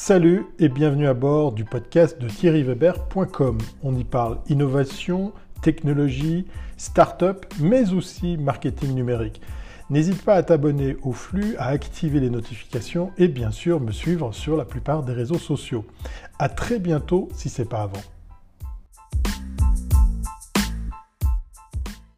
Salut et bienvenue à bord du podcast de thierryweber.com. On y parle innovation, technologie, start-up, mais aussi marketing numérique. N'hésite pas à t'abonner au flux, à activer les notifications et bien sûr me suivre sur la plupart des réseaux sociaux. À très bientôt si c'est pas avant.